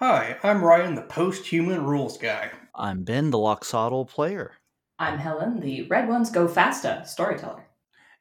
Hi, I'm Ryan, the post-human rules guy. I'm Ben, the Loxatl player. I'm Helen, the Red Ones Go Fasta storyteller.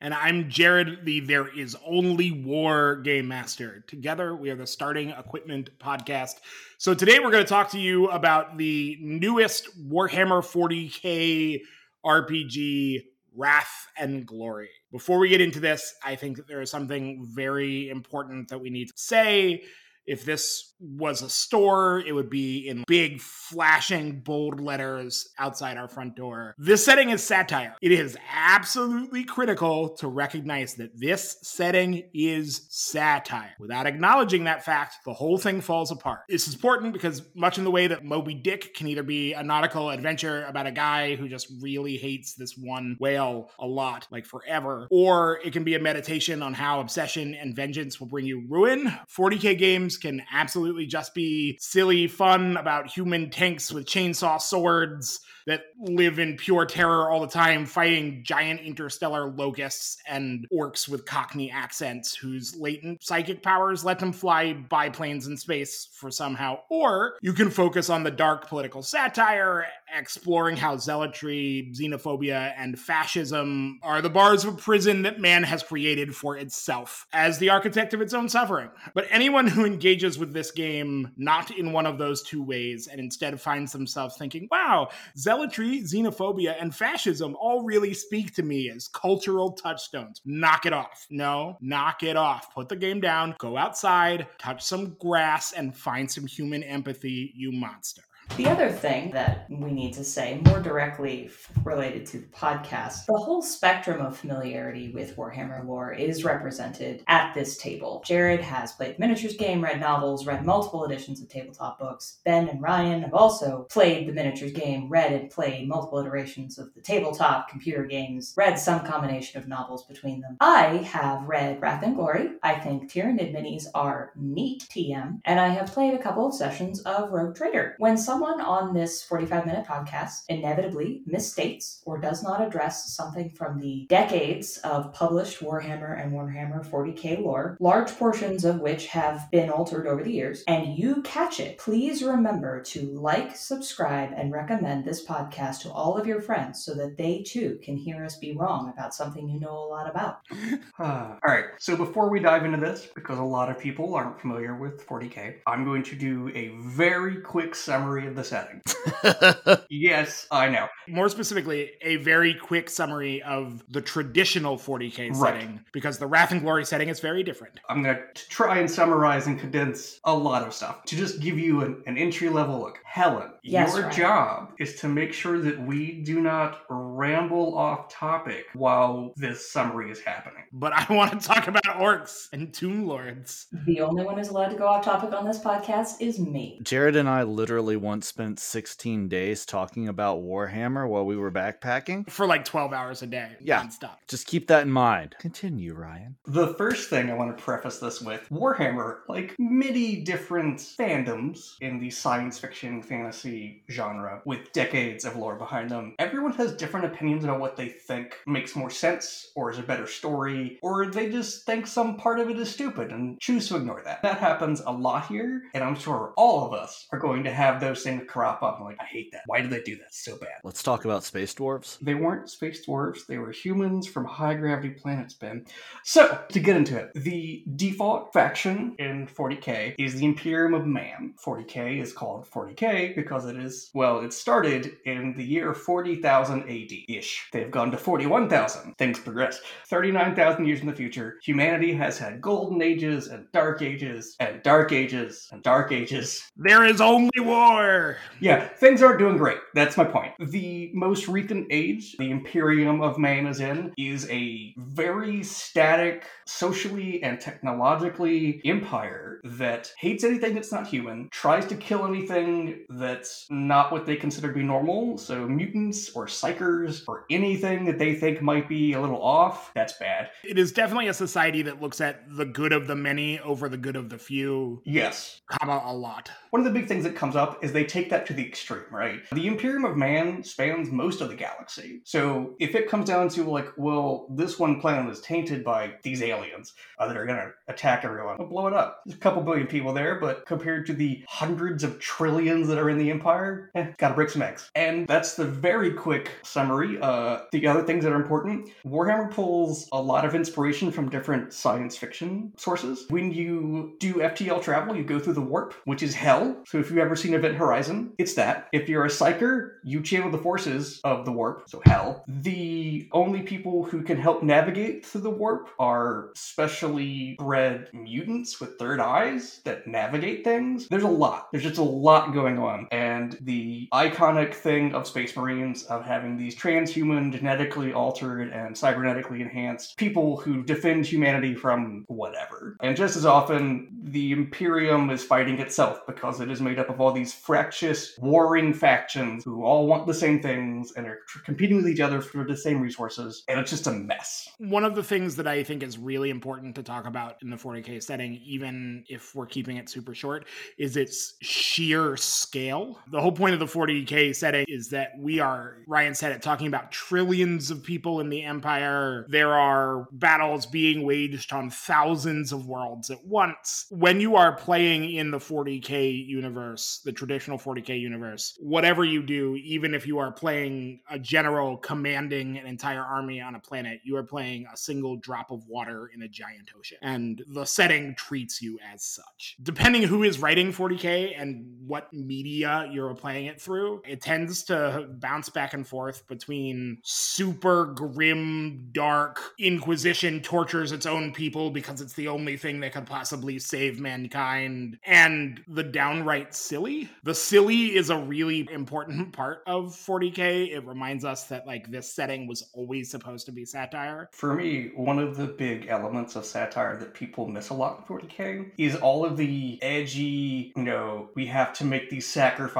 And I'm Jared, the There Is Only War Game Master. Together, we are the Starting Equipment Podcast. So today we're going to talk to you about the newest Warhammer 40k RPG, Wrath and Glory. Before we get into this, I think that there is something very important that we need to say. If this was a store, it would be in big, flashing, bold letters outside our front door. This setting is satire. It is absolutely critical to recognize that this setting is satire. Without acknowledging that fact, the whole thing falls apart. This is important because, much in the way that Moby Dick can either be a nautical adventure about a guy who just really hates this one whale a lot, like forever, or it can be a meditation on how obsession and vengeance will bring you ruin. 40k games can absolutely just be silly fun about human tanks with chainsaw swords that live in pure terror all the time, fighting giant interstellar locusts and orcs with cockney accents whose latent psychic powers let them fly biplanes in space for somehow. Or you can focus on the dark political satire, exploring how zealotry, xenophobia, and fascism are the bars of a prison that man has created for itself as the architect of its own suffering. But anyone who engages with this game not in one of those two ways and instead finds themselves thinking, wow, zealotry, xenophobia, and fascism all really speak to me as cultural touchstones. Knock it off. No, knock it off. Put the game down, go outside, touch some grass, and find some human empathy, you monster. The other thing that we need to say, more directly related to the podcast, the whole spectrum of familiarity with Warhammer lore is represented at this table. Jared has played miniatures game, read novels, read multiple editions of tabletop books. Ben and Ryan have also played the miniatures game, read and played multiple iterations of the tabletop computer games, read some combination of novels between them. I have read Wrath and Glory. I think Tyranid minis are neat TM, and I have played a couple of sessions of Rogue Trader. When some someone on this 45 minute podcast inevitably misstates or does not address something from the decades of published Warhammer and Warhammer 40k lore, large portions of which have been altered over the years, and you catch it, please remember to like, subscribe, and recommend this podcast to all of your friends so that they too can hear us be wrong about something you know a lot about. all right, so before we dive into this, because a lot of people aren't familiar with 40k, I'm going to do a very quick summary of the setting. yes, I know. More specifically, a very quick summary of the traditional 40k Right. setting, because the Wrath and Glory setting is very different. I'm going to try and summarize and condense a lot of stuff to just give you an, an entry level look. Helen, Yes, your Ryan. job is to make sure that we do not ramble off topic while this summary is happening. But I want to talk about orcs and tomb lords. The only one who's allowed to go off topic on this podcast is me. Jared and I literally once spent 16 days talking about Warhammer while we were backpacking. For like 12 hours a day. Yeah. Nonstop. Just keep that in mind. Continue, Ryan. The first thing I want to preface this with Warhammer, like many different fandoms in the science fiction fantasy genre with decades of lore behind them, everyone has different opinions about what they think makes more sense or is a better story, or they just think some part of it is stupid and choose to ignore that. That happens a lot here, and I'm sure all of us are going to have those things crop up. I'm like, I hate that. Why do they do that so bad? Let's talk about space dwarves. They weren't space dwarves, they were humans from high gravity planets, Ben. So, to get into it, the default faction in 40k is the Imperium of Man. 40k is called 40k because it is, well, it started in the year 40,000 AD ish. They've gone to 41,000. Things progress. 39,000 years in the future, humanity has had golden ages and dark ages and dark ages and dark ages. There is only war. Yeah, things aren't doing great. That's my point. The most recent age the Imperium of Man is in is a very static, socially and technologically empire that hates anything that's not human, tries to kill anything that's not what they consider to be normal. So mutants or psykers or anything that they think might be a little off, that's bad. It is definitely a society that looks at the good of the many over the good of the few, Yes. comma, a lot. One of the big things that comes up is they take that to the extreme, right? The Imperium of Man spans most of the galaxy. So if it comes down to like, well, this one planet is tainted by these aliens uh, that are going to attack everyone, we'll blow it up. There's a couple billion people there, but compared to the hundreds of trillions that are in the Empire, eh, gotta break some eggs. And that's the very quick summary. Uh, the other things that are important Warhammer pulls a lot of inspiration from different science fiction sources. When you do FTL travel, you go through the warp, which is hell. So if you've ever seen Event Horizon, it's that. If you're a psyker, you channel the forces of the warp, so hell. The only people who can help navigate through the warp are specially bred mutants with third eyes that navigate things. There's a lot. There's just a lot going on. And the iconic thing of Space Marines of having these transhuman, genetically altered, and cybernetically enhanced people who defend humanity from whatever. And just as often, the Imperium is fighting itself because it is made up of all these fractious, warring factions who all want the same things and are competing with each other for the same resources. And it's just a mess. One of the things that I think is really important to talk about in the 40K setting, even if we're keeping it super short, is its sheer scale. The whole point of the 40K setting is that we are, Ryan said it, talking about trillions of people in the Empire. There are battles being waged on thousands of worlds at once. When you are playing in the 40K universe, the traditional 40K universe, whatever you do, even if you are playing a general commanding an entire army on a planet, you are playing a single drop of water in a giant ocean. And the setting treats you as such. Depending who is writing 40K and what media you're playing it through, it tends to bounce back and forth between super grim, dark, Inquisition tortures its own people because it's the only thing that could possibly save mankind, and the downright silly. The silly is a really important part of 40K. It reminds us that, like, this setting was always supposed to be satire. For me, one of the big elements of satire that people miss a lot in 40k is all of the edgy, you know, we have to make these sacrifices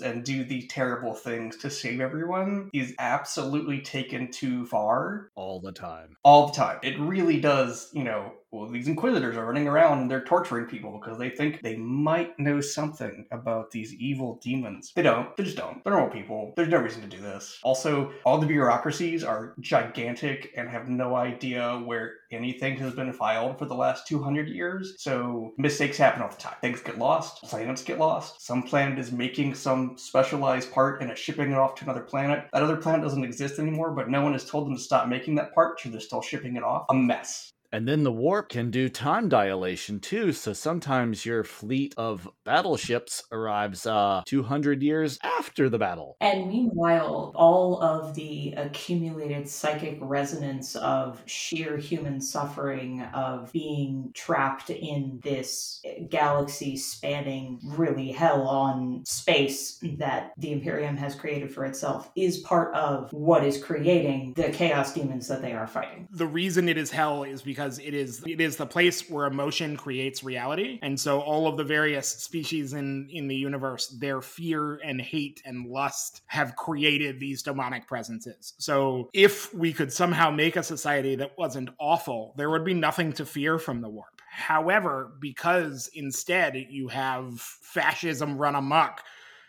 and do these terrible things to save everyone is absolutely taken too far all the time. all the time. It really does, you know, well, these inquisitors are running around and they're torturing people because they think they might know something about these evil demons. They don't. They just don't. They're normal people. There's no reason to do this. Also, all the bureaucracies are gigantic and have no idea where anything has been filed for the last 200 years. So mistakes happen all the time. Things get lost. Planets get lost. Some planet is making some specialized part and it's shipping it off to another planet. That other planet doesn't exist anymore, but no one has told them to stop making that part, so they're still shipping it off. A mess. And then the warp can do time dilation too. So sometimes your fleet of battleships arrives uh 200 years after the battle. And meanwhile, all of the accumulated psychic resonance of sheer human suffering, of being trapped in this galaxy spanning really hell on space that the Imperium has created for itself, is part of what is creating the chaos demons that they are fighting. The reason it is hell is because it is it is the place where emotion creates reality. And so all of the various species in in the universe, their fear and hate and lust have created these demonic presences. So if we could somehow make a society that wasn't awful, there would be nothing to fear from the warp. However, because instead you have fascism run amok,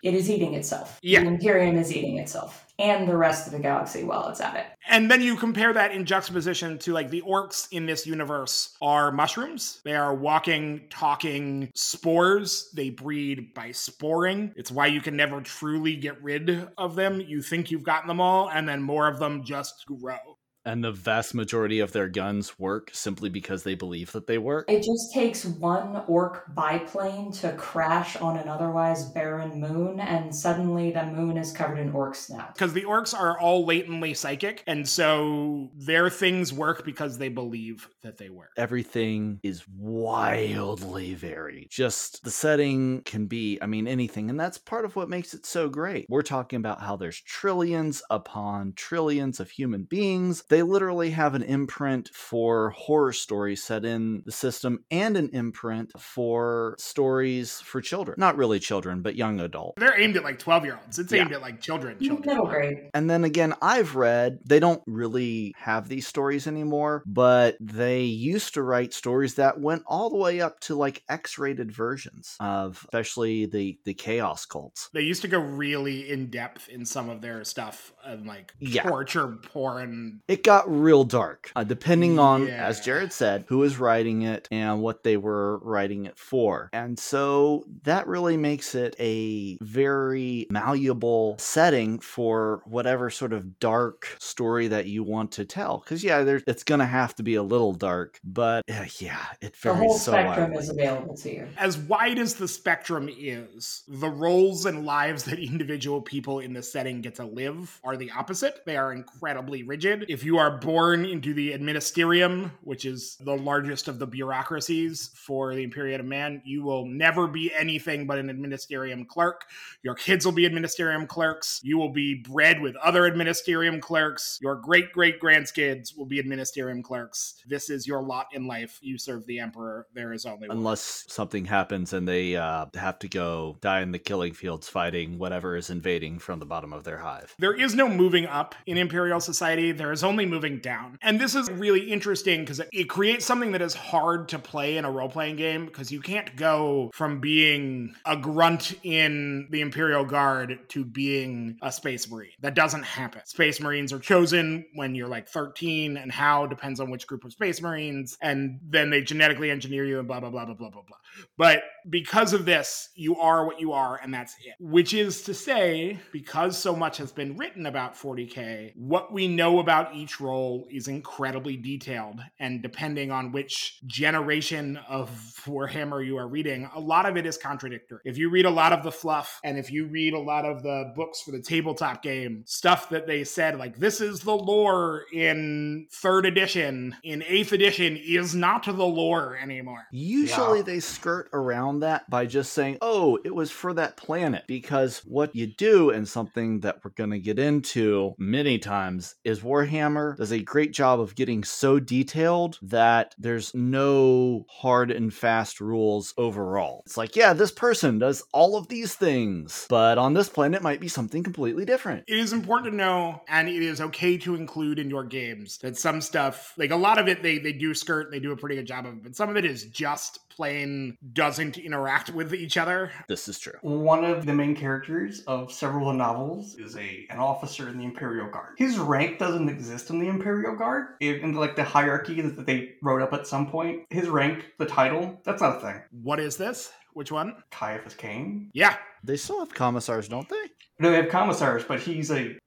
It is eating itself. Yeah. The Imperium is eating itself. And the rest of the galaxy while it's at it. And then you compare that in juxtaposition to like the orcs in this universe are mushrooms. They are walking, talking spores. They breed by sporing. It's why you can never truly get rid of them. You think you've gotten them all, and then more of them just grow. And the vast majority of their guns work simply because they believe that they work. It just takes one orc biplane to crash on an otherwise barren moon, and suddenly the moon is covered in orcs now. Because the orcs are all latently psychic, and so their things work because they believe that they work. Everything is wildly varied. Just the setting can be, I mean, anything. And that's part of what makes it so great. We're talking about how there's trillions upon trillions of human beings. They They literally have an imprint for horror stories set in the system and an imprint for stories for children. Not really children, but young adult. They're aimed at like 12 year olds. It's Yeah. aimed at like children. children. Middle grade. And then again, I've read they don't really have these stories anymore, but they used to write stories that went all the way up to like X-rated versions of especially the the chaos cults. They used to go really in depth in some of their stuff and like Yeah. torture porn. It got real dark, uh, depending on, as Jared said, who was writing it and what they were writing it for. And so that really makes it a very malleable setting for whatever sort of dark story that you want to tell. Because, yeah, there, it's going to have to be a little dark, but uh, yeah, it varies The varies whole so spectrum wildly. is available to you. As wide as the spectrum is, the roles and lives that individual people in the setting get to live are the opposite. They are incredibly rigid. If you are born into the administerium, which is the largest of the bureaucracies for the Imperium of Man, you will never be anything but an administerium clerk. Your kids will be administerium clerks. You will be bred with other administerium clerks. Your great great grandkids will be administerium clerks. This is your lot in life. You serve the emperor. There is only one. Unless something happens and they uh, have to go die in the killing fields fighting whatever is invading from the bottom of their hive. There is no moving up in Imperial Society. There is only moving down. And this is really interesting because it, it creates something that is hard to play in a role playing game because you can't go from being a grunt in the Imperial Guard to being a Space Marine. That doesn't happen. Space Marines are chosen when you're like 13, and how depends on which group of Space Marines. And then they genetically engineer you and blah, blah, blah, blah, blah, blah, blah. But because of this, you are what you are, and that's it. Which is to say, because so much has been written about 40K, what we know about each role is incredibly detailed. And depending on which generation of Warhammer you are reading, a lot of it is contradictory. If you read a lot of the fluff, and if you read a lot of the books for the tabletop game, stuff that they said, like, this is the lore in third edition, in eighth edition, is not the lore anymore. Usually Yeah. they skirt around that by just saying, oh, it was for that planet. Because what you do, and something that we're going to get into many times, is Warhammer does a great job of getting so detailed that there's no hard and fast rules overall. It's like, yeah, this person does all of these things, but on this planet might be something completely different. it is important to know and it is okay to include in your games that some stuff like a lot of it they they do skirt they do a pretty good job of it, but some of it is just plain doesn't interact with each other This is true. One of the main characters of several novels is a an officer in the Imperial Guard. His rank doesn't exist in the Imperial Guard. In, like the hierarchy that they wrote up at some point, his rank, the title, that's not a thing. what is this which one Ciaphas Cain. yeah They still have commissars, don't they? No, they have commissars, but he's a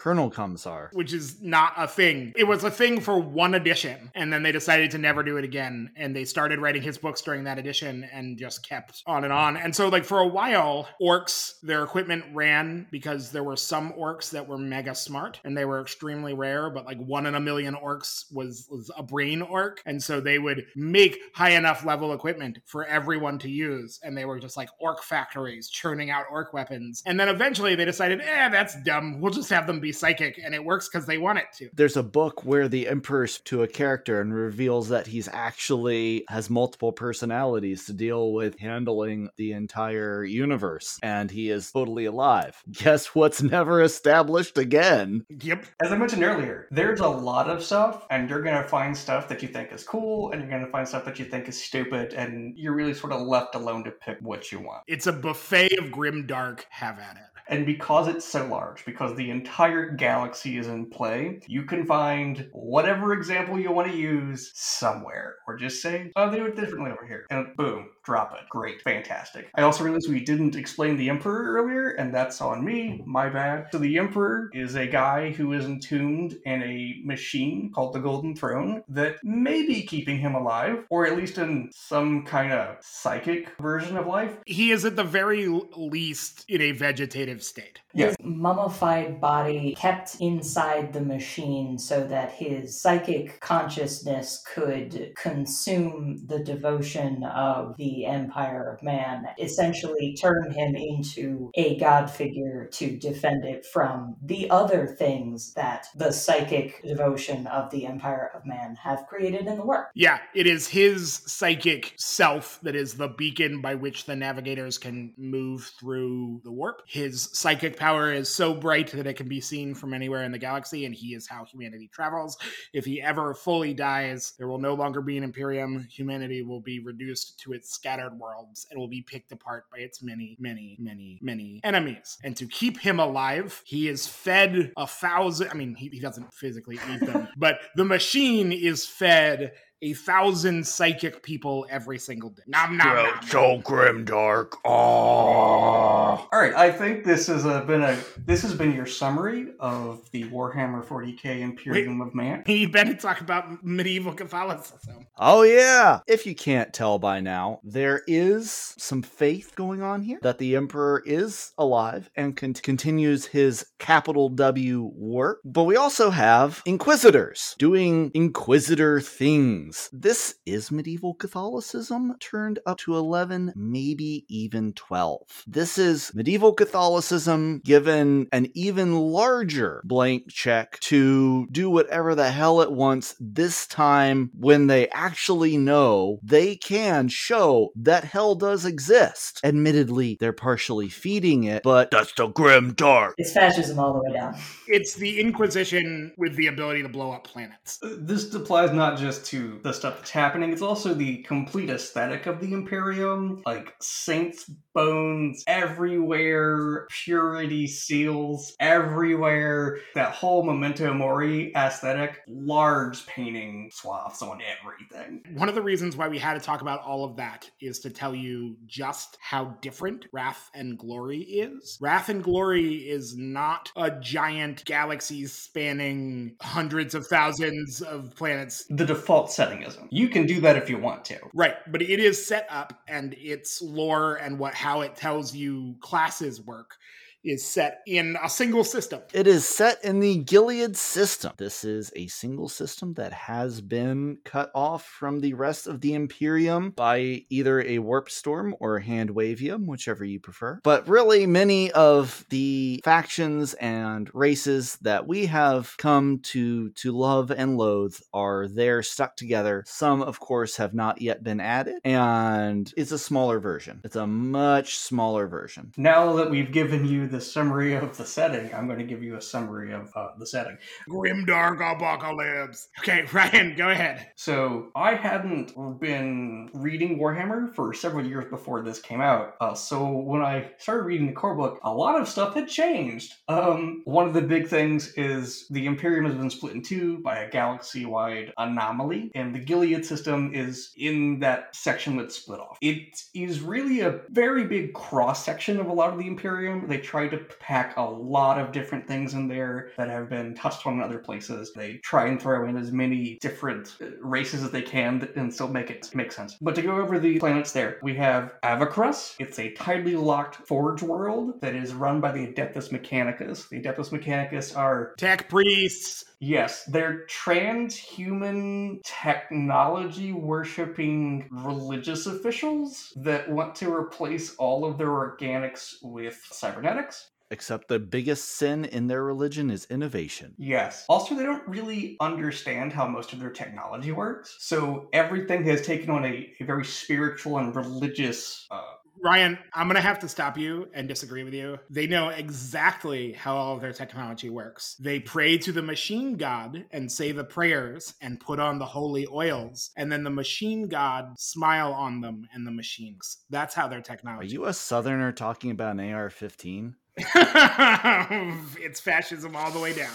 Colonel Commissar. which is not a thing. It was a thing for one edition, and then they decided to never do it again. And they started writing his books during that edition and just kept on and on. And so, like, for a while, orcs, their equipment ran because there were some orcs that were mega smart and they were extremely rare, but like one in a million orcs was, was a brain orc. And so they would make high enough level equipment for everyone to use. And they were just like orc factories churning out orc weapons. And then eventually they decided, eh, that's dumb. We'll just have them be psychic. And it works because they want it to. there's a book where the emperor's to a character and reveals that he's actually has multiple personalities to deal with handling the entire universe and he is totally alive guess what's never established again Yep. As I mentioned earlier, there's a lot of stuff, and you're gonna find stuff that you think is cool, and you're gonna find stuff that you think is stupid, and you're really sort of left alone to pick what you want. It's a buffet of grim dark. Have at it. And because it's so large, because the entire galaxy is in play, you can find whatever example you want to use somewhere. Or just say, oh, they do it differently over here. And boom, drop it. Great, fantastic. I also realized we didn't explain the Emperor earlier, and that's on me. My bad. So the Emperor is a guy who is entombed in a machine called the Golden Throne that may be keeping him alive, or at least in some kind of psychic version of life. He is at the very least in a vegetative state. Yes. His mummified body kept inside the machine so that his psychic consciousness could consume the devotion of the Empire of Man, essentially turn him into a god figure to defend it from the other things that the psychic devotion of the Empire of Man have created in the work. Yeah, it is his psychic self that is the beacon by which the navigators can move through the warp. His psychic power is so bright that it can be seen from anywhere in the galaxy, and he is how humanity travels. If he ever fully dies, there will no longer be an Imperium. Humanity will be reduced to its scattered worlds and will be picked apart by its many, many, many, many enemies. And to keep him alive, he is fed a thousand. I mean, he, he doesn't physically eat them, but the machine is fed a thousand psychic people every single day. Nom, nom, nom, nom. so grim dark. Oh. All right, I think this has uh, been a this has been your summary of the Warhammer 40k Imperium of Man. You better talk about medieval Catholicism. Oh yeah. If you can't tell by now, there is some faith going on here that the emperor is alive and con- continues his capital W work. But we also have inquisitors doing inquisitor things. This is medieval Catholicism turned up to 11, maybe even 12. This is medieval Catholicism given an even larger blank check to do whatever the hell it wants this time when they actually know they can show that hell does exist. Admittedly, they're partially feeding it, but that's the grim dark. It's fascism all the way down. It's the Inquisition with the ability to blow up planets. This applies not just to the stuff that's happening, it's also the complete aesthetic of the Imperium. Like saints' bones everywhere, purity seals everywhere. That whole memento mori aesthetic, large painting swaths on everything. One of the reasons why we had to talk about all of that is to tell you just how different Wrath and Glory is. Wrath and Glory is not a giant galaxy spanning hundreds of thousands of planets. The default settingism. You can do that if you want to. Right, but it is set up and its lore and what how it tells you classes work is set in a single system. It is set in the Gilead system. This is a single system that has been cut off from the rest of the Imperium by either a warp storm or a hand wavium, whichever you prefer. But really, many of the factions and races that we have come to to love and loathe are there stuck together. Some, of course, have not yet been added, and it's a smaller version. It's a much smaller version. Now that we've given you the summary of the setting, I'm going to give you a summary of uh, the setting. Grimdark apocalypse. Okay, Ryan, go ahead. So I hadn't been reading Warhammer for several years before this came out. Uh, so when I started reading the core book, a lot of stuff had changed. Um, one of the big things is the Imperium has been split in two by a galaxy-wide anomaly, and the Gilead system is in that section that's split off. It is really a very big cross section of a lot of the Imperium. They try to pack a lot of different things in there that have been touched on in other places. They try and throw in as many different uh, races as they can and still make it make sense. But to go over the planets there, we have Avachrus. It's a tightly locked forge world that is run by the Adeptus Mechanicus. The Adeptus Mechanicus are Tech priests. Yes, they're transhuman technology worshipping religious officials that want to replace all of their organics with cybernetics. Except the biggest sin in their religion is innovation. Yes. Also, they don't really understand how most of their technology works. So everything has taken on a, a very spiritual and religious uh, Ryan, I'm going to have to stop you and disagree with you. They know exactly how all of their technology works. They pray to the machine god and say the prayers and put on the holy oils, and then the machine god smile on them and the machines. That's how their technology. Are you a southerner talking about an AR 15? it's fascism all the way down.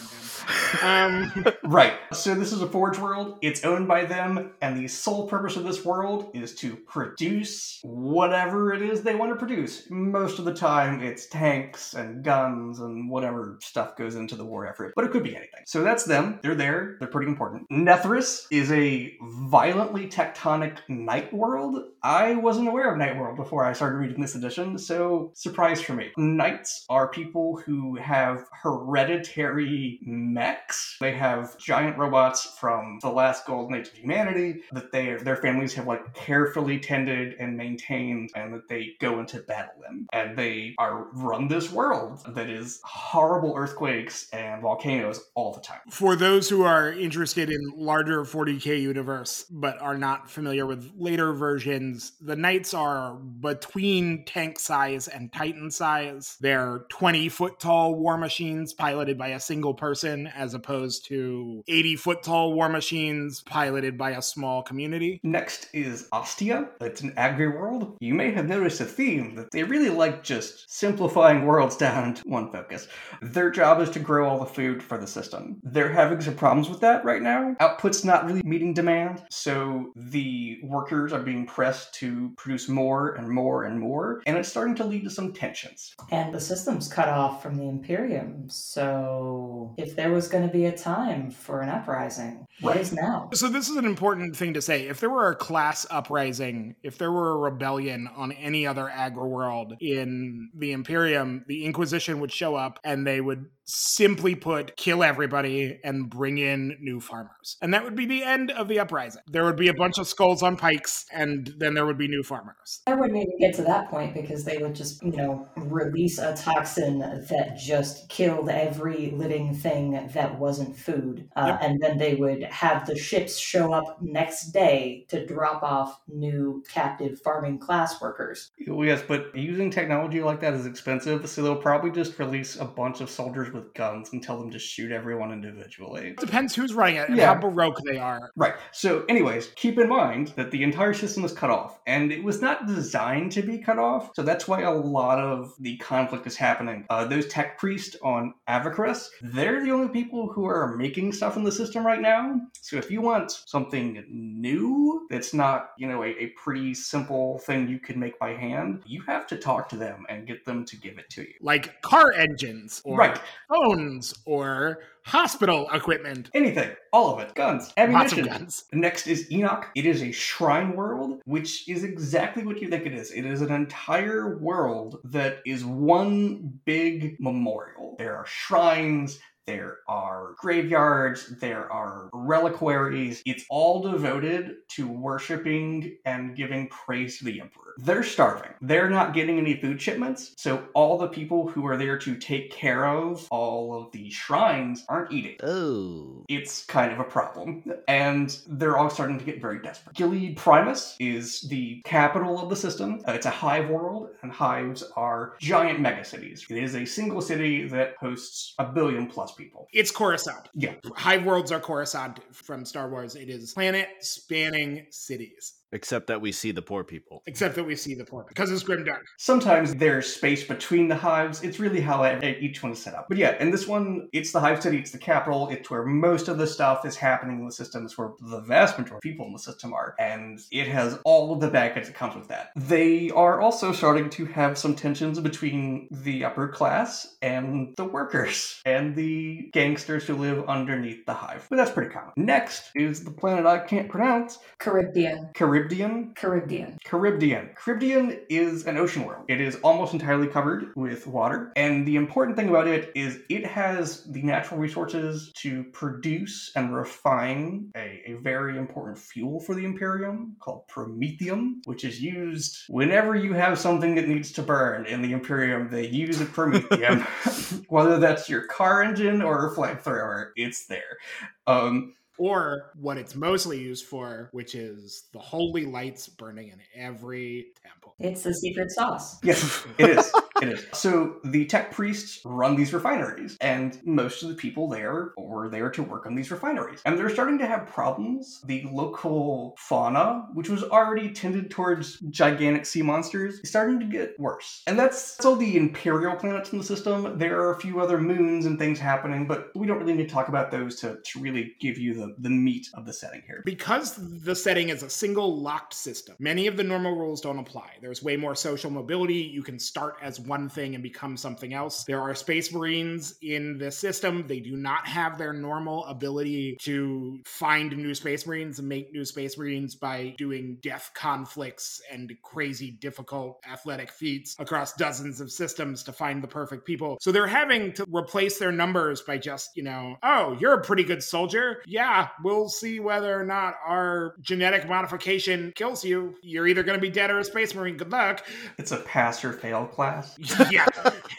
Um, Right. So this is a forge world. It's owned by them, and the sole purpose of this world is to produce whatever it is they want to produce. Most of the time, it's tanks and guns and whatever stuff goes into the war effort, but it could be anything. So that's them. They're there. They're pretty important. Nethris is a violently tectonic knight world. I wasn't aware of Knight World before I started reading this edition, so surprise for me. Knights are people who have hereditary mechs. They have giant robots from the last golden age of humanity that they their families have like carefully tended and maintained, and that they go into battle in. And they are run this world that is horrible earthquakes and volcanoes all the time. For those who are interested in larger 40k universe but are not familiar with later versions, the knights are between tank size and titan size. They're 20 foot tall war machines piloted by a single person as opposed to 80 foot tall war machines piloted by a small community. Next is Ostia. It's an agri world. You may have noticed a theme that they really like just simplifying worlds down to one focus. Their job is to grow all the food for the system. They're having some problems with that right now. Output's not really meeting demand, so the workers are being pressed to produce more and more and more, and it's starting to lead to some tensions. And the system's cut off from the Imperium, so if there was going to be a time for an uprising, what is now? So this is an important thing to say. If there were a class uprising, if there were a rebellion on any other agri world in the Imperium, the Inquisition would show up and they would simply put kill everybody and bring in new farmers. And that would be the end of the uprising. There would be a bunch of skulls on pikes and then there would be new farmers. I wouldn't even get to that point because they would just, you know, release a toxin that just killed every living thing that wasn't food. Uh, Yep. And then they would have the ships show up next day to drop off new captive farming class workers. Yes, but using technology like that is expensive, so they'll probably just release a bunch of soldiers with guns and tell them to shoot everyone individually. It depends who's running it and Yeah. how baroque they are. Right. So, anyways, keep in mind that the entire system is cut off, and it was not designed to be cut off. So that's why a lot of the conflict is happening. Uh, those tech priests on Avachrus, they're the only people who are making stuff in the system right now. So if you want something new that's not, you know, a, a pretty simple thing you can make by hand, you have to talk to them and get them to give it to you. Like car engines or Right. Phones or hospital equipment. Anything. All of it. Guns. Lots of Ammunition. guns. Next is Enoch. It is a shrine world, which is exactly what you think it is. It is an entire world that is one big memorial. There are shrines. There are graveyards, there are reliquaries. It's all devoted to worshiping and giving praise to the Emperor. They're starving. They're not getting any food shipments, so all the people who are there to take care of all of the shrines aren't eating Oh. it's kind of a problem. And they're all starting to get very desperate. Gilead Primus is the capital of the system. Uh, it's a hive world, and hives are giant megacities. It is a single city that hosts a billion plus people. It's Coruscant. Yeah. Hive worlds are Coruscant from Star Wars. It is planet spanning cities. Except that we see the poor people. Except that we see the poor because it's grimdark. Sometimes there's space between the hives. It's really how e- each one is set up. But yeah, in this one, it's the hive city, it's the capital, it's where most of the stuff is happening in the system, it's where the vast majority of people in the system are. And it has all of the baggage that comes with that. They are also starting to have some tensions between the upper class and the workers and the gangsters who live underneath the hive. But that's pretty common. Next is the planet I can't pronounce, Caribbean. Caribbean. Caribbean. Caribbean. Caribbean is an ocean world. It is almost entirely covered with water. And the important thing about it is it has the natural resources to produce and refine a, a very important fuel for the Imperium called promethium, which is used whenever you have something that needs to burn. In the Imperium, they use a promethium. Whether that's your car engine or a flamethrower, it's there. Um, Or what it's mostly used for, which is the holy lights burning in every temple. It's the secret sauce. Yes, it is. It is. So the tech priests run these refineries, and most of the people there were there to work on these refineries. And they're starting to have problems. The local fauna, which was already tended towards gigantic sea monsters, is starting to get worse. And that's, that's all the imperial planets in the system. There are a few other moons and things happening, but we don't really need to talk about those to, to really give you the the, the meat of the setting here. Because the setting is a single locked system, many of the normal rules don't apply. There's way more social mobility. You can start as one thing and become something else. There are space marines in the system. They do not have their normal ability to find new space marines and make new space marines by doing death conflicts and crazy difficult athletic feats across dozens of systems to find the perfect people. So they're having to replace their numbers by just, you know, oh, you're a pretty good soldier. Yeah, we'll see whether or not our genetic modification kills you. You're either going to be dead or a space marine. Good luck. It's a pass or fail class. yeah.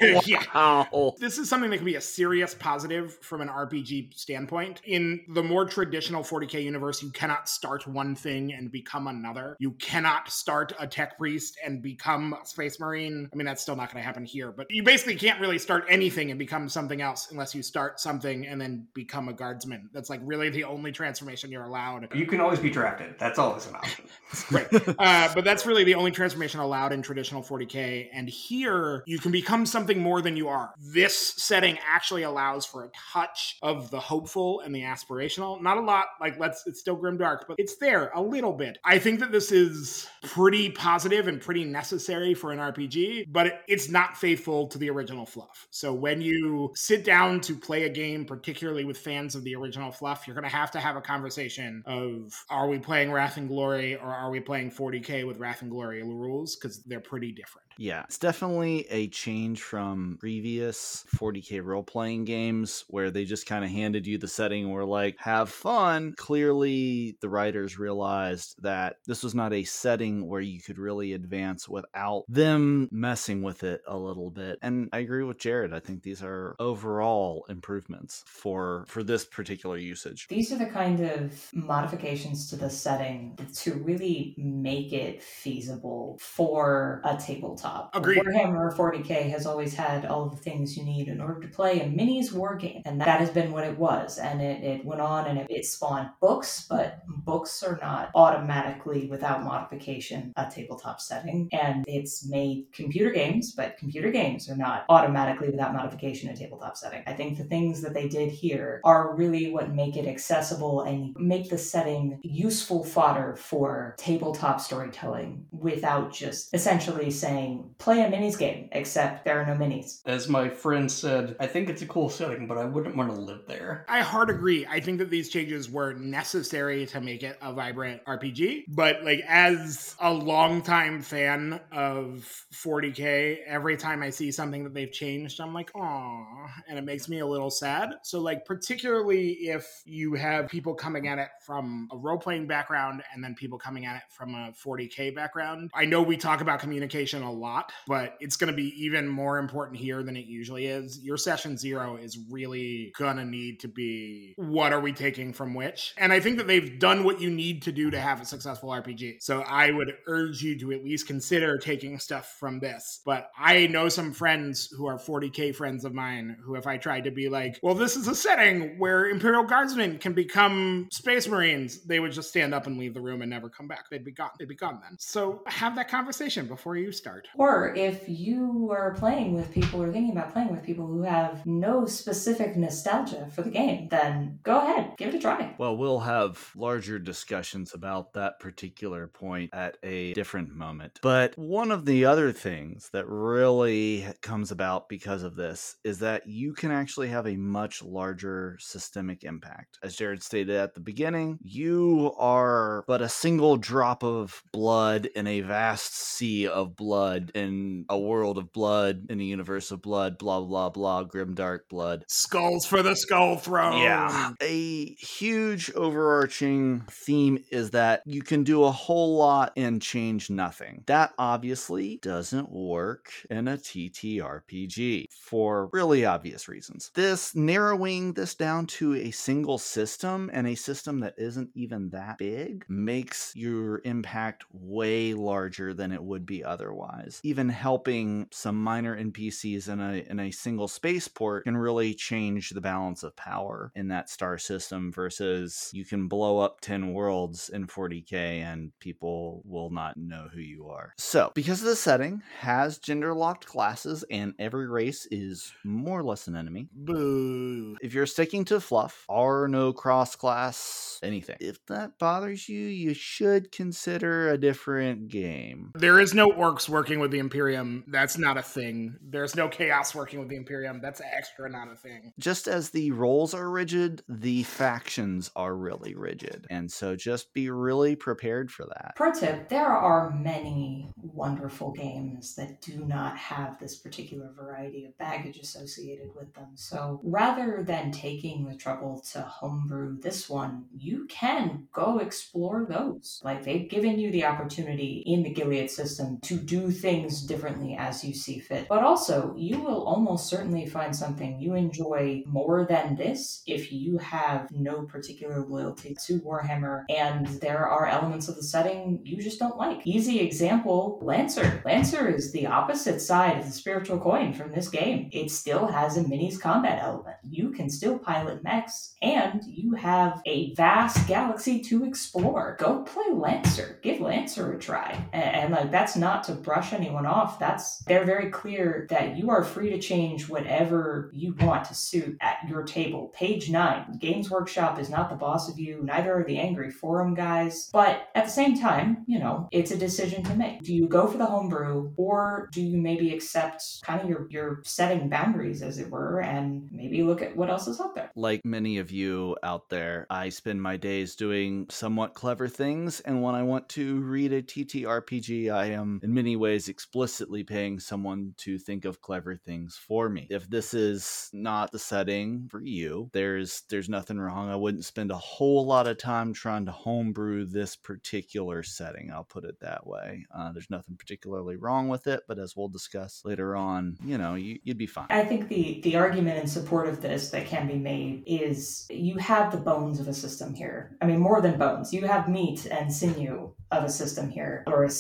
yeah. Wow. This is something that can be a serious positive from an RPG standpoint. In the more traditional 40k universe, you cannot start one thing and become another. You cannot start a tech priest and become a space marine. I mean, that's still not going to happen here, but you basically can't really start anything and become something else unless you start something and then become a guardsman. That's like really the only transformation you're allowed. You can always be drafted. That's always an option. right. Uh, but that's really the only transformation allowed in traditional 40k. And here, you can become something more than you are. This setting actually allows for a touch of the hopeful and the aspirational. Not a lot. Like, let's. It's still grim dark, but it's there a little bit. I think that this is pretty positive and pretty necessary for an RPG, but it's not faithful to the original fluff. So when you sit down to play a game, particularly with fans of the original fluff, you're going to have to have a conversation of are we playing Wrath and Glory or are we playing 40k with Wrath and Glory because they're pretty different. Yeah, it's definitely a change from previous 40k role playing games where they just kind of handed you the setting and were like, have fun. Clearly, the writers realized that this was not a setting where you could really advance without them messing with it a little bit. And I agree with Jared. I think these are overall improvements for for this particular usage. These are the kind of modifications to the setting to really make it feasible for a tabletop. Agreed. Warhammer 40k has always had all the things you need in order to play a minis war game, and that has been what it was. And it, it went on and it, it spawned books, but books are not automatically without modification a tabletop setting. And it's made computer games, but computer games are not automatically without modification a tabletop setting. I think the things that they did here are really what make it accessible and make the setting useful fodder for tabletop storytelling without just essentially saying, play a minis game, except there are no minis. As my friend said, I think it's a cool setting, but I wouldn't want to live there. I hard agree. I think that these changes were necessary to make it a vibrant RPG. But like as a longtime fan of 40k, every time I see something that they've changed, I'm like, oh, and it makes me a little sad. So like particularly if you have people coming at it from a role playing background and then people coming at it from a 40k background. I know we talk about communication a lot, but it's going to be even more important here than it usually is. Your session zero is really going to need to be what are we taking from which? And I think that they've done what you need to do to have a successful RPG. So I would urge you to at least consider taking stuff from this. But I know some friends who are 40k friends of mine who, if I tried to be like, well, this is a setting where Imperial Guardsmen can become Space Marines, they would just stand up and leave the room and never come back. They'd be gone. They'd be gone then. So have that conversation before you start. Or if you are playing with people or thinking about playing with people who have no specific nostalgia for the game, then go ahead, give it a try. Well, we'll have larger discussions about that particular point at a different moment. But one of the other things that really comes about because of this is that you can actually have a much larger systemic impact. As Jared stated at the beginning, you are but a single drop of blood in a vast sea of blood in a world of blood in a universe of blood, blah blah blah, grim dark blood. Skulls for the skull throne. Yeah. A huge overarching theme is that you can do a whole lot and change nothing. That obviously doesn't work in a TTRPG for really obvious reasons. This narrowing this down to a single system and a system that isn't even that big makes your impact way larger than it would be otherwise. Even helping some minor NPCs in a in a single spaceport can really change the balance of power in that star system versus you can blow up 10 worlds in 40k and people will not know who you are. So, because the setting has gender locked classes and every race is more or less an enemy, Boo. if you're sticking to fluff, are no cross class, anything. If that bothers you, you should consider a different game. There is no orcs working with the Imperium. That's not a thing. There's no chaos working with the Imperium. That's extra not a thing. Just as the roles are rigid, the factions are really rigid. And so just be really prepared for that. Pro tip there are many wonderful games that do not have this particular variety of baggage associated with them. So rather than taking the trouble to homebrew this one, you can go explore those. Like they've given you the opportunity in the Gilead system to do things differently as you see fit. But also, you will almost certainly find something you enjoy more than this if you have no particular loyalty to Warhammer and there are elements of the setting you just don't like. Easy example Lancer. Lancer is the opposite side of the spiritual coin from this game. It still has a minis combat element. You can still pilot mechs and you have a vast galaxy to explore. Go play Lancer. Give Lancer a try. And, and like that's not to brush anyone off. That's they're very clear that you are free to change whatever you want to suit at your table. Page nine. Games Workshop is not the boss of you, neither are the angry forum guys. But at the same time, you know, it's a decision to make. Do you go for the homebrew or do you maybe accept kind of your, your setting boundaries, as it were, and maybe look at what else is out there? Like many of you out there, I spend my days doing somewhat clever things. And when I want to read a TTRPG, I am in many ways explicitly paying someone to think of clever things for me. If this is not the setting for you, there's there's nothing wrong. I wouldn't spend a whole lot of time trying to homebrew this particular setting. I'll put it that way. Uh, there's nothing particularly wrong with it, but as we'll discuss later on, you know, you, you'd be fine. I think the the argument in support of this that can be made is you have the bones of a system here. I mean, more than bones. You have meat and sinew of a system here, or a,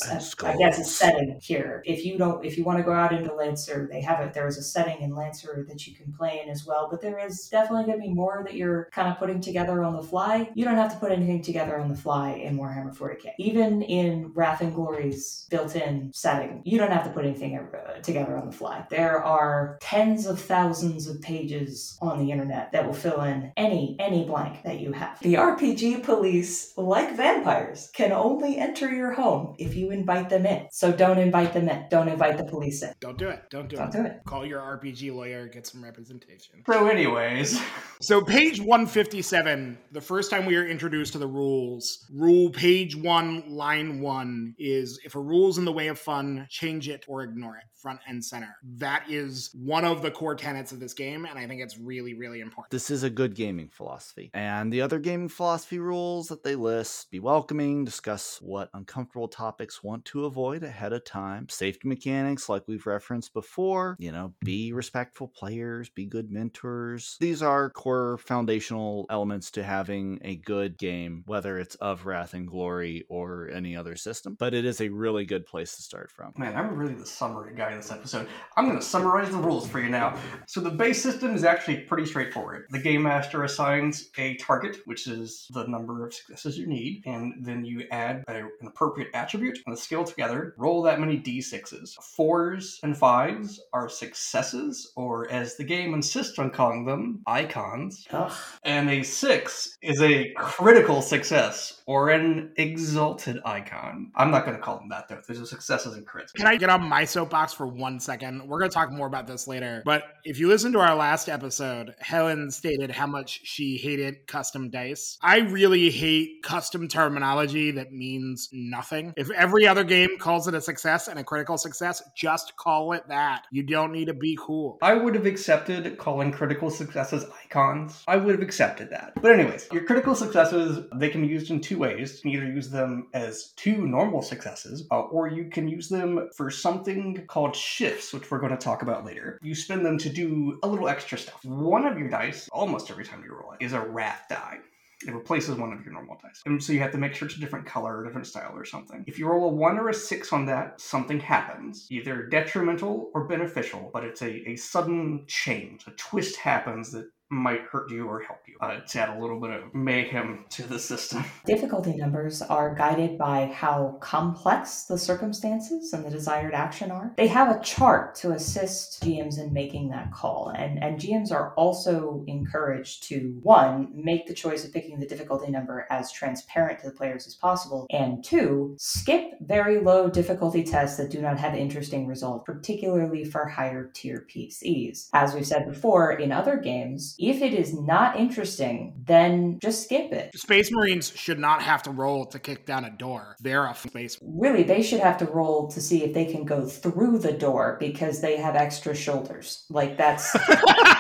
I guess a setting here. If you don't, if you want to go out into Lancer, they have it. There is a setting in Lancer that you can play in as well. But there is definitely going to be more that you're kind of putting together on the fly. You don't have to put anything together on the fly in Warhammer 40k. Even in Wrath and Glory's built-in setting, you don't have to put anything uh, together on the fly. There are tens of thousands of pages on the internet that will fill in any any blank that you have. The RPG police, like vampires, can only enter your home if you invite them in. So don't invite them in. Don't invite the police in. Don't do it. Don't do it. Don't it. do it. Call your RPG lawyer, get some representation. So, anyways, So, page 157, the first time we are introduced to the rules, rule page one, line one is if a rule's in the way of fun, change it or ignore it, front and center. That is one of the core tenets of this game, and I think it's really, really important. This is a good gaming philosophy. And the other gaming philosophy rules that they list be welcoming, discuss what uncomfortable topics want to avoid ahead of time, safety mechanics, like we've referenced before, you know, be respectful players, be good mentors. These are core foundational elements to having a good game, whether it's of Wrath and Glory or any other system. But it is a really good place to start from. man, I'm really the summary guy in this episode. I'm going to summarize the rules for you now. So, the base system is actually pretty straightforward. The game master assigns a target, which is the number of successes you need, and then you add a- an appropriate attribute and a skill together. Roll that many d6s. Fours and fives are successes, or as the game insists on calling them, icons. Ugh. And a six is a critical success or an exalted icon. I'm not going to call them that though. There's a successes and crits. Can I get on my soapbox for one second? We're going to talk more about this later. But if you listen to our last episode, Helen stated how much she hated custom dice. I really hate custom terminology that means nothing. If every other game calls it a success and a critical success, just call it that. You don't need to be cool. I would have accepted calling critical successes icons. I would have accepted that. But anyways, your critical successes, they can be used in two ways. You can either use them as two normal successes, uh, or you can use them for something called shifts, which we're going to talk about later. You spend them to do a little extra stuff. One of your dice, almost every time you roll it, is a Wrath die. It replaces one of your normal dice. And so you have to make sure it's a different color or different style or something. If you roll a one or a six on that, something happens, either detrimental or beneficial, but it's a, a sudden change. A twist happens that might hurt you or help you. Uh, to add a little bit of mayhem to the system. Difficulty numbers are guided by how complex the circumstances and the desired action are. They have a chart to assist GMs in making that call, and, and GMs are also encouraged to one, make the choice of picking the difficulty number as transparent to the players as possible, and two, skip very low difficulty tests that do not have interesting results, particularly for higher tier PCs. As we've said before, in other games, if it is not interesting, then just skip it. Space Marines should not have to roll to kick down a door. They're a space. Really, they should have to roll to see if they can go through the door because they have extra shoulders. Like that's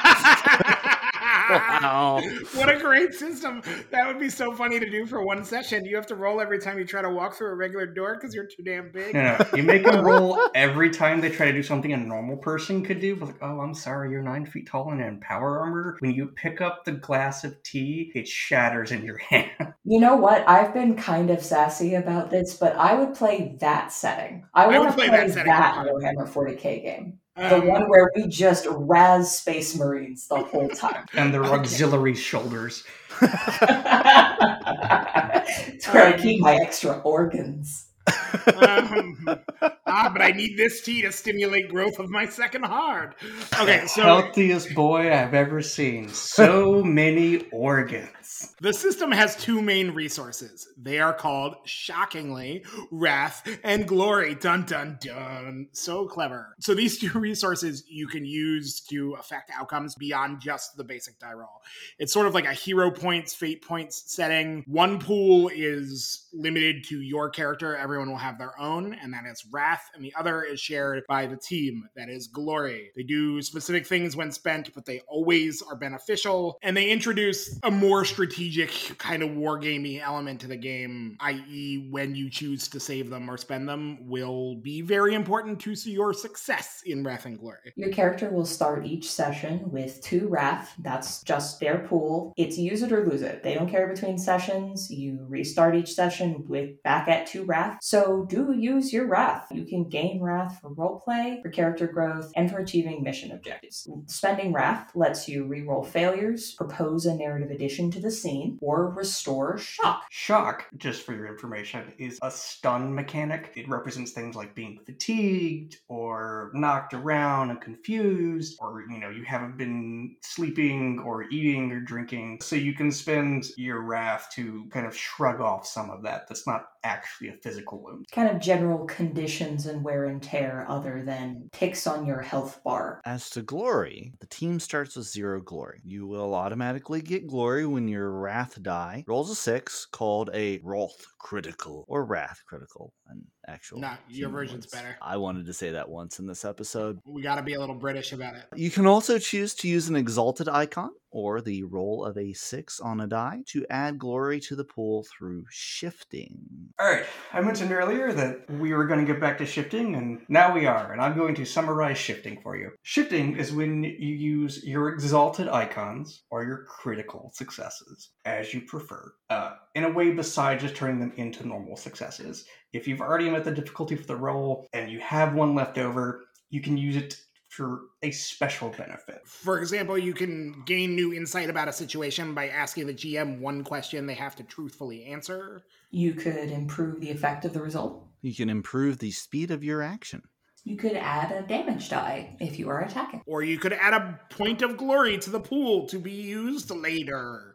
Wow. what a great system. That would be so funny to do for one session. You have to roll every time you try to walk through a regular door because you're too damn big. No, no, you make them roll every time they try to do something a normal person could do. But like, oh, I'm sorry, you're nine feet tall and in power armor. When you pick up the glass of tea, it shatters in your hand. You know what? I've been kind of sassy about this, but I would play that setting. I, would want to play play, that setting that hard. Warhammer 40k game. The Um, one where we just razz space marines the whole time. And their auxiliary shoulders. it's where I keep my extra organs. um, ah, but I need this tea to stimulate growth of my second heart. Okay, so Healthiest boy I've ever seen. So many organs. The system has two main resources. They are called, shockingly, Wrath and Glory. Dun dun dun. So clever. So these two resources you can use to affect outcomes beyond just the basic die roll. It's sort of like a hero points, fate points setting. One pool is limited to your character, everyone will have their own, and that is Wrath, and the other is shared by the team, that is Glory. They do specific things when spent, but they always are beneficial, and they introduce a more strategic kind of wargamey element to the game, i.e., when you choose to save them or spend them, will be very important to your success in Wrath and Glory. Your character will start each session with two wrath. That's just their pool. It's use it or lose it. They don't care between sessions. You restart each session with back at two wrath. So do use your wrath. You can gain wrath for roleplay, for character growth, and for achieving mission objectives. Spending wrath lets you reroll failures, propose a narrative addition to the scene, or restore shock. Shock, just for your information, is a stun mechanic. It represents things like being fatigued or knocked around and confused, or you know, you haven't been sleeping or eating or drinking. So you can spend your wrath to kind of shrug off some of that. That's not actually a physical wound. Kind of general conditions and wear and tear other than ticks on your health bar. As to glory, the team starts with zero glory. You will automatically get glory when your wrath die rolls a six, called a Wrath critical or Wrath critical. An actual. Nah, your version's words. better. I wanted to say that once in this episode. We got to be a little British about it. You can also choose to use an exalted icon or the roll of a six on a die to add glory to the pool through shifting. All right, I mentioned earlier that we were going to get back to shifting, and now we are, and I'm going to summarize shifting for you. Shifting is when you use your exalted icons or your critical successes, as you prefer, uh, in a way besides just turning them into normal successes. If you've already met the difficulty for the roll and you have one left over, you can use it for a special benefit. For example, you can gain new insight about a situation by asking the GM one question they have to truthfully answer. You could improve the effect of the result. You can improve the speed of your action. You could add a damage die if you are attacking. Or you could add a point of glory to the pool to be used later.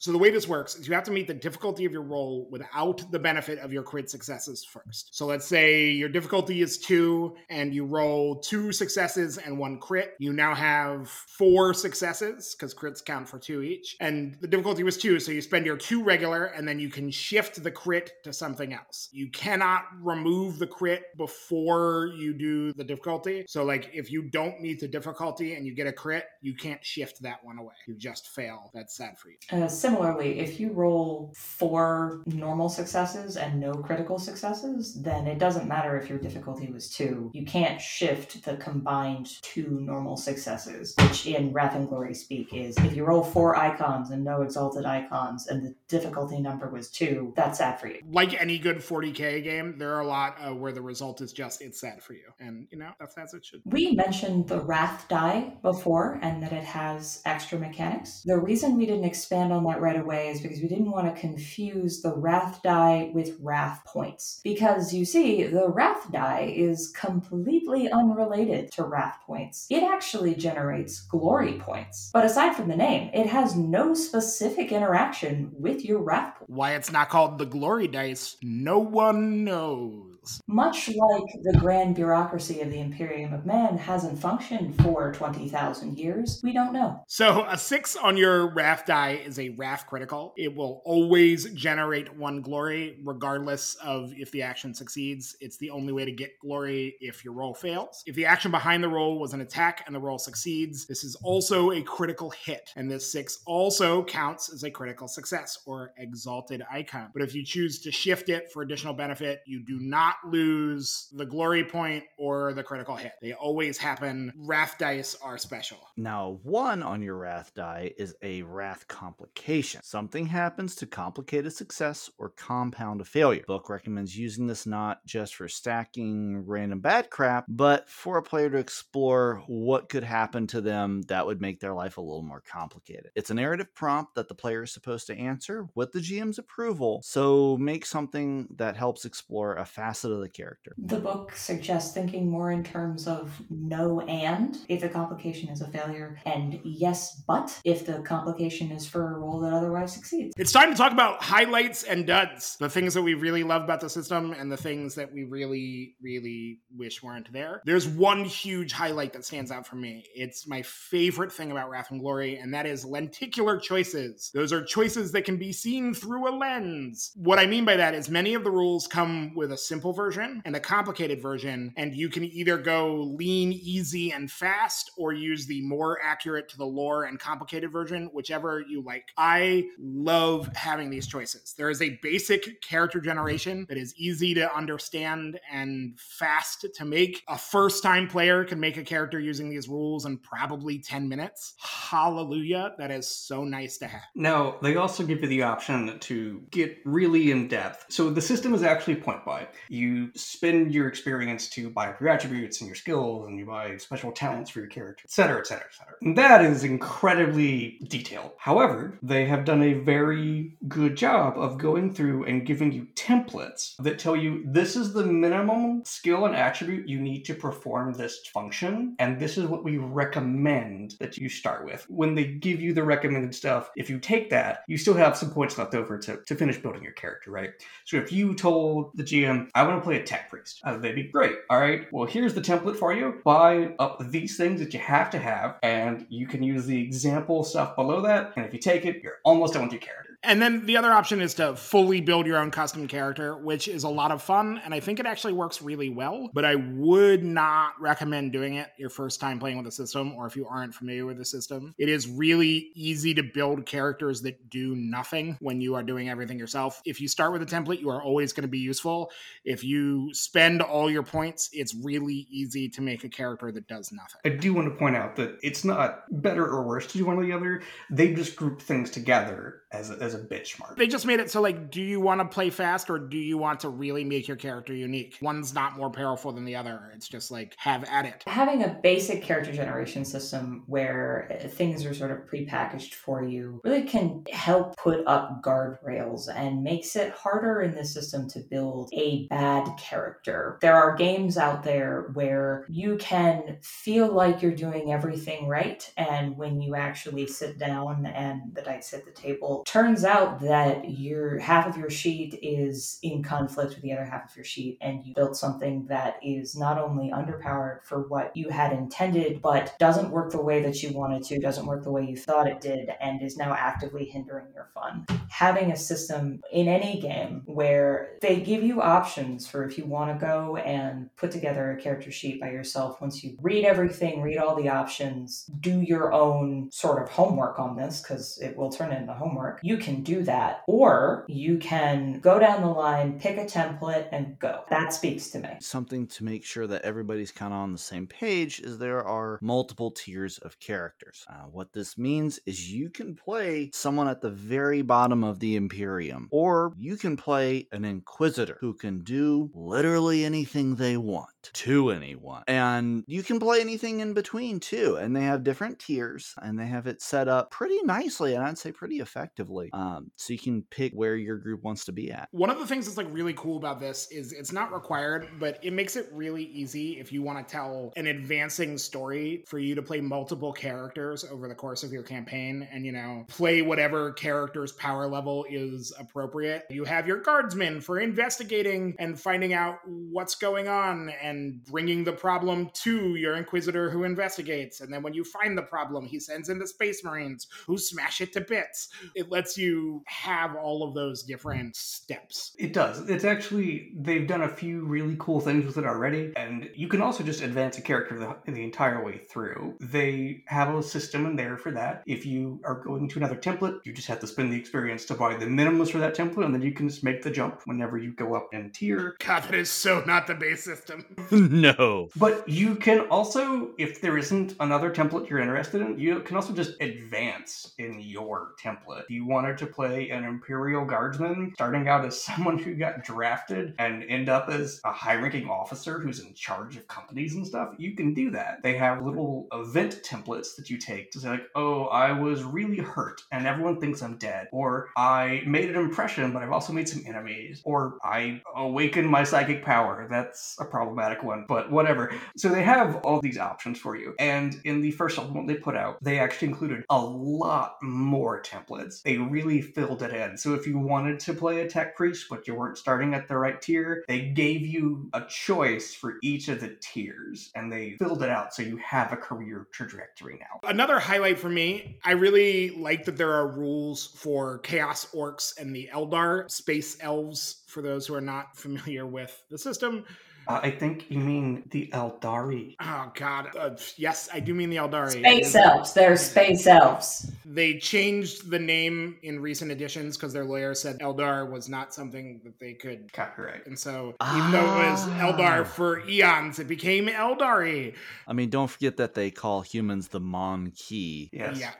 So the way this works is you have to meet the difficulty of your roll without the benefit of your crit successes first. So let's say your difficulty is two and you roll two successes and one crit. You now have four successes because crits count for two each. And the difficulty was two, so you spend your two regular and then you can shift the crit to something else. You cannot remove the crit before you do the difficulty. So like if you don't meet the difficulty and you get a crit, you can't shift that one away. You just fail. That's sad for you. Uh, a Similarly, if you roll four normal successes and no critical successes, then it doesn't matter if your difficulty was two. You can't shift the combined two normal successes, which in Wrath and Glory speak is if you roll four icons and no exalted icons and the difficulty number was two, that's sad for you. Like any good 40k game, there are a lot uh, where the result is just it's sad for you, and you know that's as it should. We mentioned the Wrath die before and that it has extra mechanics. The reason we didn't expand on that right away is because we didn't want to confuse the Wrath die with Wrath points. Because you see, the Wrath die is completely unrelated to Wrath points. It actually generates glory points. But aside from the name, it has no specific interaction with your Wrath. Why it's not called the glory dice, no one knows. Much like the grand bureaucracy of the Imperium of Man hasn't functioned for 20,000 years, we don't know. So a six on your Wrath die is a Wrath critical. It will always generate one glory, regardless of if the action succeeds. It's the only way to get glory if your roll fails. If the action behind the roll was an attack and the roll succeeds, this is also a critical hit. And this six also counts as a critical success or exalted icon. But if you choose to shift it for additional benefit, you do not lose the glory point or the critical hit. They always happen. Wrath dice are special. Now, one on your Wrath die is a Wrath complication. Something happens to complicate a success or compound a failure. book recommends using this not just for stacking random bad crap, but for a player to explore what could happen to them that would make their life a little more complicated. It's a narrative prompt that the player is supposed to answer with the GM's approval, so make something that helps explore a facet of the character. The book suggests thinking more in terms of no and if the complication is a failure, and yes but if the complication is for a role that otherwise succeeds. It's time to talk about highlights and duds, the things that we really love about the system and the things that we really, really wish weren't there. There's one huge highlight that stands out for me. It's my favorite thing about Wrath and Glory, and that is lenticular choices. Those are choices that can be seen through a lens. What I mean by that is many of the rules come with a simple version and the complicated version, and you can either go lean, easy, and fast, or use the more accurate to the lore and complicated version, whichever you like. I love having these choices. There is a basic character generation that is easy to understand and fast to make. A first time player can make a character using these rules in probably 10 minutes. Hallelujah. That is so nice to have. Now, they also give you the option to get really in depth. So the system is actually point. You spend your experience to buy up your attributes and your skills, and you buy special talents for your character, etc., etc., etc. And that is incredibly detailed. However, they have done a very good job of going through and giving you templates that tell you this is the minimum skill and attribute you need to perform this function, and this is what we recommend that you start with. When they give you the recommended stuff, if you take that, you still have some points left over to, to finish building your character, right? So if you told the GM, I want to play a tech priest, uh, they'd be great. All right, well, here's the template for you. Buy up these things that you have to have, and you can use the example stuff below that. And if you take it, you're almost done with your character. And then the other option is to fully build your own custom character, which is a lot of fun. And I think it actually works really well. But I would not recommend doing it your first time playing with the system or if you aren't familiar with the system. It is really easy to build characters that do nothing when you are doing everything yourself. If you start with a template, you are always going to be useful. If you spend all your points, it's really easy to make a character that does nothing. I do want to point out that it's not better or worse to do one or the other. They just group things together as a, as a benchmark. They just made it so like, do you want to play fast or do you want to really make your character unique? One's not more powerful than the other. It's just like have at it. Having a basic character generation system where uh, things are sort of prepackaged for you really can help put up guardrails and makes it harder in this system to build a bad character. There are games out there where you can feel like you're doing everything right, and when you actually sit down and the dice hit the table, turns out that your half of your sheet is in conflict with the other half of your sheet, and you built something that is not only underpowered for what you had intended, but doesn't work the way that you wanted to, doesn't work the way you thought it did, and is now actively hindering your fun. Having a system in any game where they give you options for if you want to go and put together a character sheet by yourself, once you read everything, read all the options, do your own sort of homework on this, because it will turn into homework, you can do that. Or you can go down the line, pick a template, and go. That speaks to me. Something to make sure that everybody's kind of on the same page is there are multiple tiers of characters. Uh, what this means is you can play someone at the very bottom of the Imperium, or you can play an Inquisitor who can do literally anything they want to anyone. And you can play anything in between too. And they have different tiers and they have it set up pretty nicely and I'd say pretty effectively. Um, so you can pick where your group wants to be at. One of the things that's like really cool about this is it's not required, but it makes it really easy if you want to tell an advancing story for you to play multiple characters over the course of your campaign and, you know, play whatever character's power level is appropriate. You have your guardsmen for investigating and finding out what's going on and bringing the problem to your inquisitor who investigates. And then when you find the problem, he sends in the space marines who smash it to bits. It lets you have all of those different steps. It does. It's actually, they've done a few really cool things with it already. And you can also just advance a character the, the entire way through. They have a system in there for that. If you are going to another template, you just have to spend the experience to buy the minimums for that template, and then you can just make the jump whenever you go up in tier. God, that is so not the base system. no. But you can also, if there isn't another template you're interested in, you can also just advance in your template. You wanted to play an Imperial Guardsman, starting out as someone who got drafted and end up as a high ranking officer who's in charge of companies and stuff, you can do that. They have little event templates that you take to say, like, oh, I was really hurt and everyone thinks I'm dead. Or I made an impression, but I've also made some enemies. Or I awakened my psychic power. That's a problematic one, but whatever. So they have all these options for you. And in the first supplement they put out, they actually included a lot more templates. They really filled it in. So if you wanted to play a tech priest, but you weren't starting at the right tier, they gave you a choice for each of the tiers and they filled it out so you have a career trajectory now. Another highlight for me, I really like that there are rules for Chaos Orcs and the Eldar space elves for those who are not familiar with the system. Uh, I think you mean the Eldari. Oh God, uh, yes, I do mean the Eldari. Space elves. They're space elves. They changed the name in recent editions because their lawyer said Eldar was not something that they could copyright, and so even though it was Eldar for eons, it became Eldari. I mean, don't forget that they call humans the Mon-Keigh. Yes. Yeah.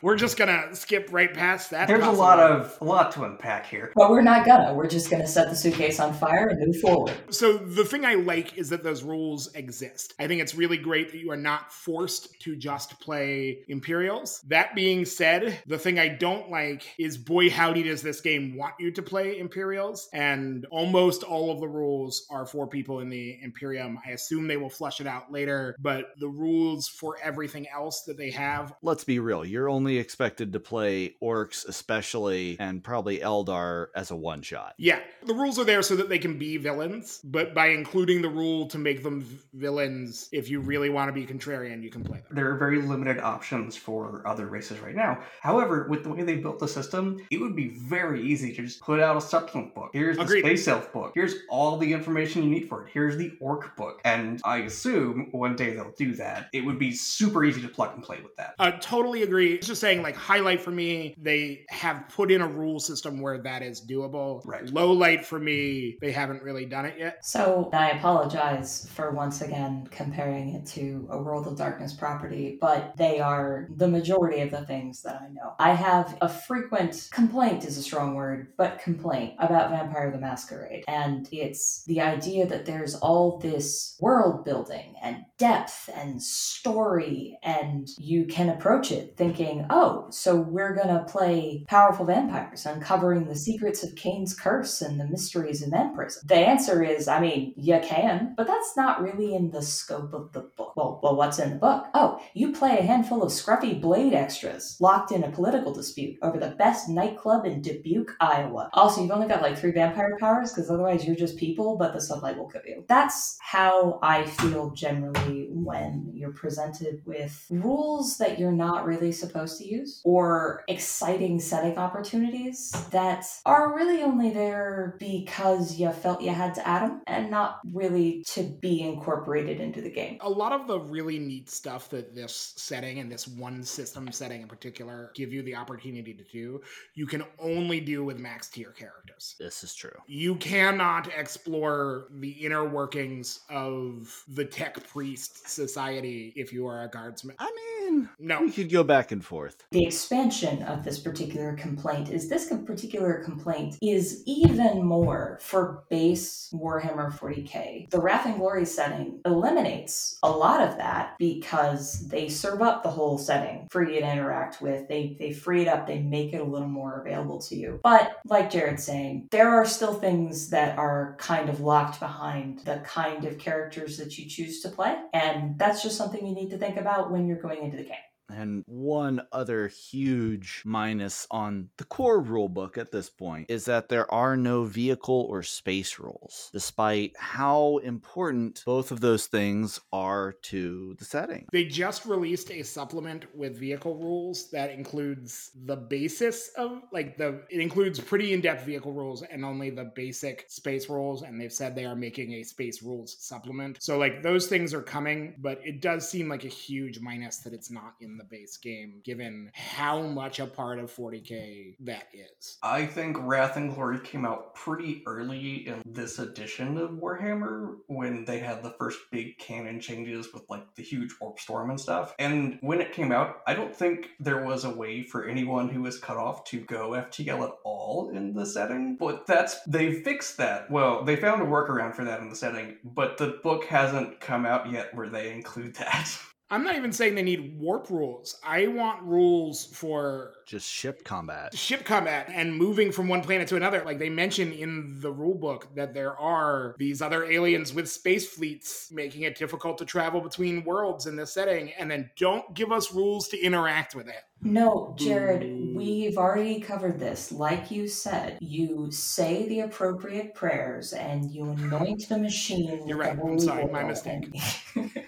We're just gonna skip right past that. There's possibly. a lot of a lot to unpack here, but we're not gonna. We're just gonna set the suitcase on fire and move forward. So the thing I like is that those rules exist. I think it's really great that you are not forced to just play Imperials. That being said, the thing I don't like is boy howdy does this game want you to play Imperials, and almost all of the rules are for people in the Imperium. I assume they will flush it out later, but the rules for everything else that they have. Let's be real. You're only expected to play orcs, especially, and probably Eldar as a one shot. Yeah. The rules are there so that they can be villains, but by including the rule to make them villains, if you really want to be contrarian, you can play them. There are very limited options for other races right now. However, with the way they built the system, it would be very easy to just put out a supplement book. Here's the Agreed. Space Elf book. Here's all the information you need for it. Here's the Orc book. And I assume one day they'll do that. It would be super easy to plug and play with that. I totally agree. It's just saying, like, highlight for me, they have put in a rule system where that is doable. Right. Low light for me, they haven't really done it yet. So I apologize for once again comparing it to a World of Darkness property, but they are the majority of the things that I know. I have a frequent complaint is a strong word, but complaint about Vampire the Masquerade. And it's the idea that there's all this world building and depth and story, and you can approach it thinking, oh, so we're going to play powerful vampires, uncovering the secrets of Caine's curse and the mysteries of Empress. The answer answer is, I mean, you can, but that's not really in the scope of the book. Well, well, what's in the book? Oh, you play a handful of scruffy blade extras locked in a political dispute over the best nightclub in Dubuque, Iowa. Also, you've only got like three vampire powers because otherwise you're just people, but the sunlight will kill you. That's how I feel generally when you're presented with rules that you're not really supposed to use or exciting setting opportunities that are really only there because you felt you had to add them and not really to be incorporated into the game. A lot of the really neat stuff that this setting and this one system setting in particular give you the opportunity to do, you can only do with max tier characters. This is true. You cannot explore the inner workings of the tech priest society if you are a guardsman. I mean, No. we could go back and forth. The expansion of this particular complaint is this particular complaint is even more for base Warhammer 40k. The Wrath and Glory setting eliminates a lot of that because they serve up the whole setting for you to interact with. They they free it up, they make it a little more available to you. But like Jared's saying, there are still things that are kind of locked behind the kind of characters that you choose to play. And that's just something you need to think about when you're going into the game. And one other huge minus on the core rulebook at this point is that there are no vehicle or space rules, despite how important both of those things are to the setting. They just released a supplement with vehicle rules that includes the basis of like the it includes pretty in-depth vehicle rules and only the basic space rules and they've said they are making a space rules supplement. So like those things are coming, but it does seem like a huge minus that it's not in the base game given how much a part of 40k that is. I think Wrath and Glory came out pretty early in this edition of Warhammer when they had the first big canon changes with like the huge warp storm and stuff. And when it came out, I don't think there was a way for anyone who was cut off to go FTL at all in the setting. But that's they fixed that. Well, they found a workaround for that in the setting, but the book hasn't come out yet where they include that. I'm not even saying they need warp rules. I want rules for Just ship combat. ship combat and moving from one planet to another. Like they mention in the rule book that there are these other aliens with space fleets making it difficult to travel between worlds in this setting, and then don't give us rules to interact with it. No, Jared, we've already covered this. Like you said, you say the appropriate prayers and you anoint the machine. You're right. I'm sorry. My mistake. and-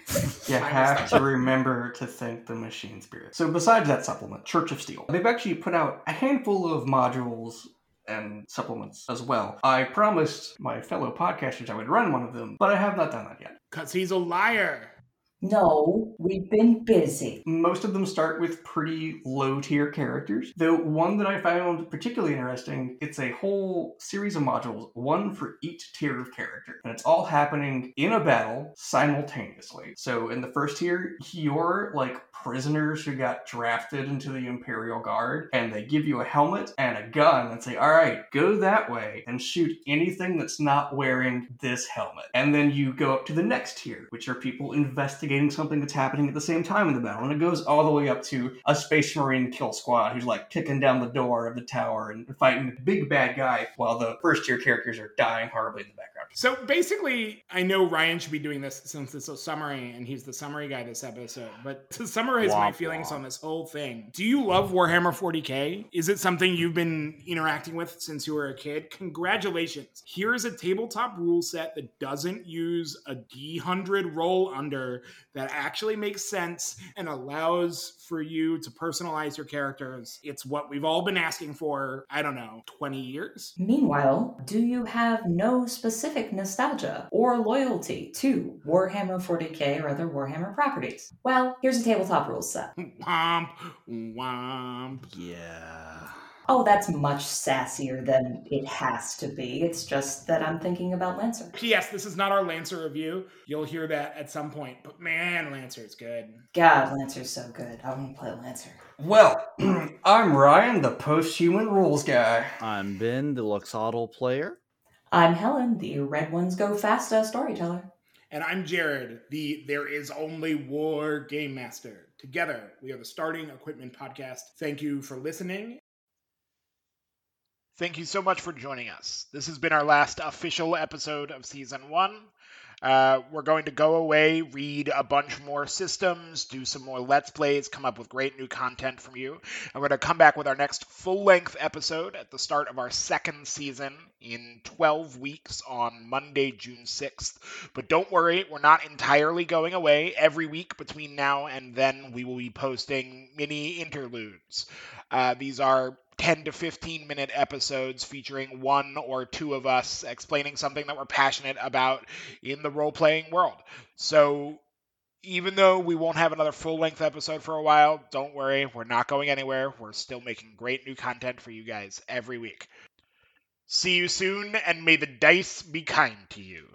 You have to remember to thank the machine spirit. So, besides that supplement, Church of Steel, they've actually put out a handful of modules and supplements as well. I promised my fellow podcasters I would run one of them, but I have not done that yet. Because he's a liar. No, we've been busy. Most of them start with pretty low tier characters. The one that I found particularly interesting, it's a whole series of modules, one for each tier of character. And it's all happening in a battle simultaneously. So in the first tier, you're like prisoners who got drafted into the Imperial Guard, and they give you a helmet and a gun and say, all right, go that way and shoot anything that's not wearing this helmet. And then you go up to the next tier, which are people investigating something that's happening at the same time in the battle. And it goes all the way up to a Space Marine kill squad who's like kicking down the door of the tower and fighting the big bad guy while the first tier characters are dying horribly in the background. So basically, I know Ryan should be doing this since it's a summary and he's the summary guy this episode. But to summarize my feelings womp. on this whole thing, do you love Warhammer 40k? Is it something you've been interacting with since you were a kid? Congratulations. Here is a tabletop rule set that doesn't use a D100 roll under that actually makes sense and allows for you to personalize your characters. It's what we've all been asking for, I don't know, 20 years? Meanwhile, do you have no specific nostalgia or loyalty to Warhammer 40k or other Warhammer properties? Well, here's a tabletop rules set. Womp, womp. Yeah. Oh, that's much sassier than it has to be. It's just that I'm thinking about Lancer. Yes, this is not our Lancer review. You'll hear that at some point. But man, Lancer's good. God, Lancer's so good. I want to play Lancer. Well, I'm Ryan, the post-human rules guy. I'm Ben, the Loxatl player. I'm Helen, the Red Ones Go Fasta storyteller. And I'm Jared, the There Is Only War Game Master. Together, we are the Starting Equipment Podcast. Thank you for listening. Thank you so much for joining us. This has been our last official episode of season one. Uh, we're going to go away, read a bunch more systems, do some more Let's Plays, come up with great new content from you. And we're going to come back with our next full length episode at the start of our second season in 12 weeks on Monday, June 6th. But don't worry, we're not entirely going away. Every week between now and then, we will be posting mini interludes. Uh, these are 10 to 15 minute episodes featuring one or two of us explaining something that we're passionate about in the role playing world. So, even though we won't have another full length episode for a while, don't worry, we're not going anywhere. We're still making great new content for you guys every week. See you soon, and may the dice be kind to you.